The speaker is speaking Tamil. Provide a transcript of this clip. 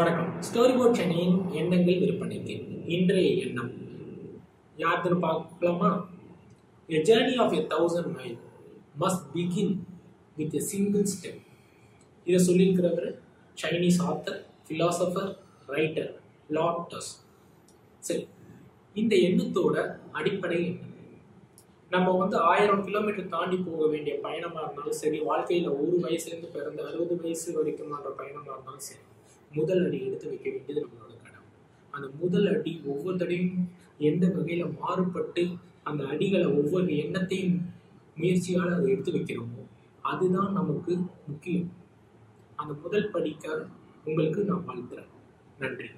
வணக்கம். ஸ்டோரி போர்ட் சென்னையின் எண்ணங்கள் விற்பனைக்கு இன்றைய எண்ணம். யாருன்னு பார்க்கலாமா a journey of a thousand mile must begin with a single step இதை சொல்லியிருக்கிறவர் Chinese author philosopher writer Lao Tzu சரி இந்த எண்ணத்தோட அடிப்படை என்ன? நம்ம வந்து ஆயிரம் கிலோமீட்டர் தாண்டி போக வேண்டிய பயணமாக இருந்தாலும் சரி வாழ்க்கையில் ஒரு வயசுலேருந்து பிறந்த அறுபது வயசு வரைக்குமான பயணமாக இருந்தாலும் சரி முதல் அடி எடுத்து வைக்க வேண்டியது நம்மளோட கடமை அந்த முதல் அடி ஒவ்வொருத்தடையும் எந்த வகையில் மாறுபட்டு அந்த அடிகளை ஒவ்வொரு எண்ணத்தையும் முயற்சியால் அதை எடுத்து வைக்கிறோமோ அதுதான் நமக்கு முக்கியம். அந்த முதல் படிக்க உங்களுக்கு நான் வாழ்த்துறேன். நன்றி.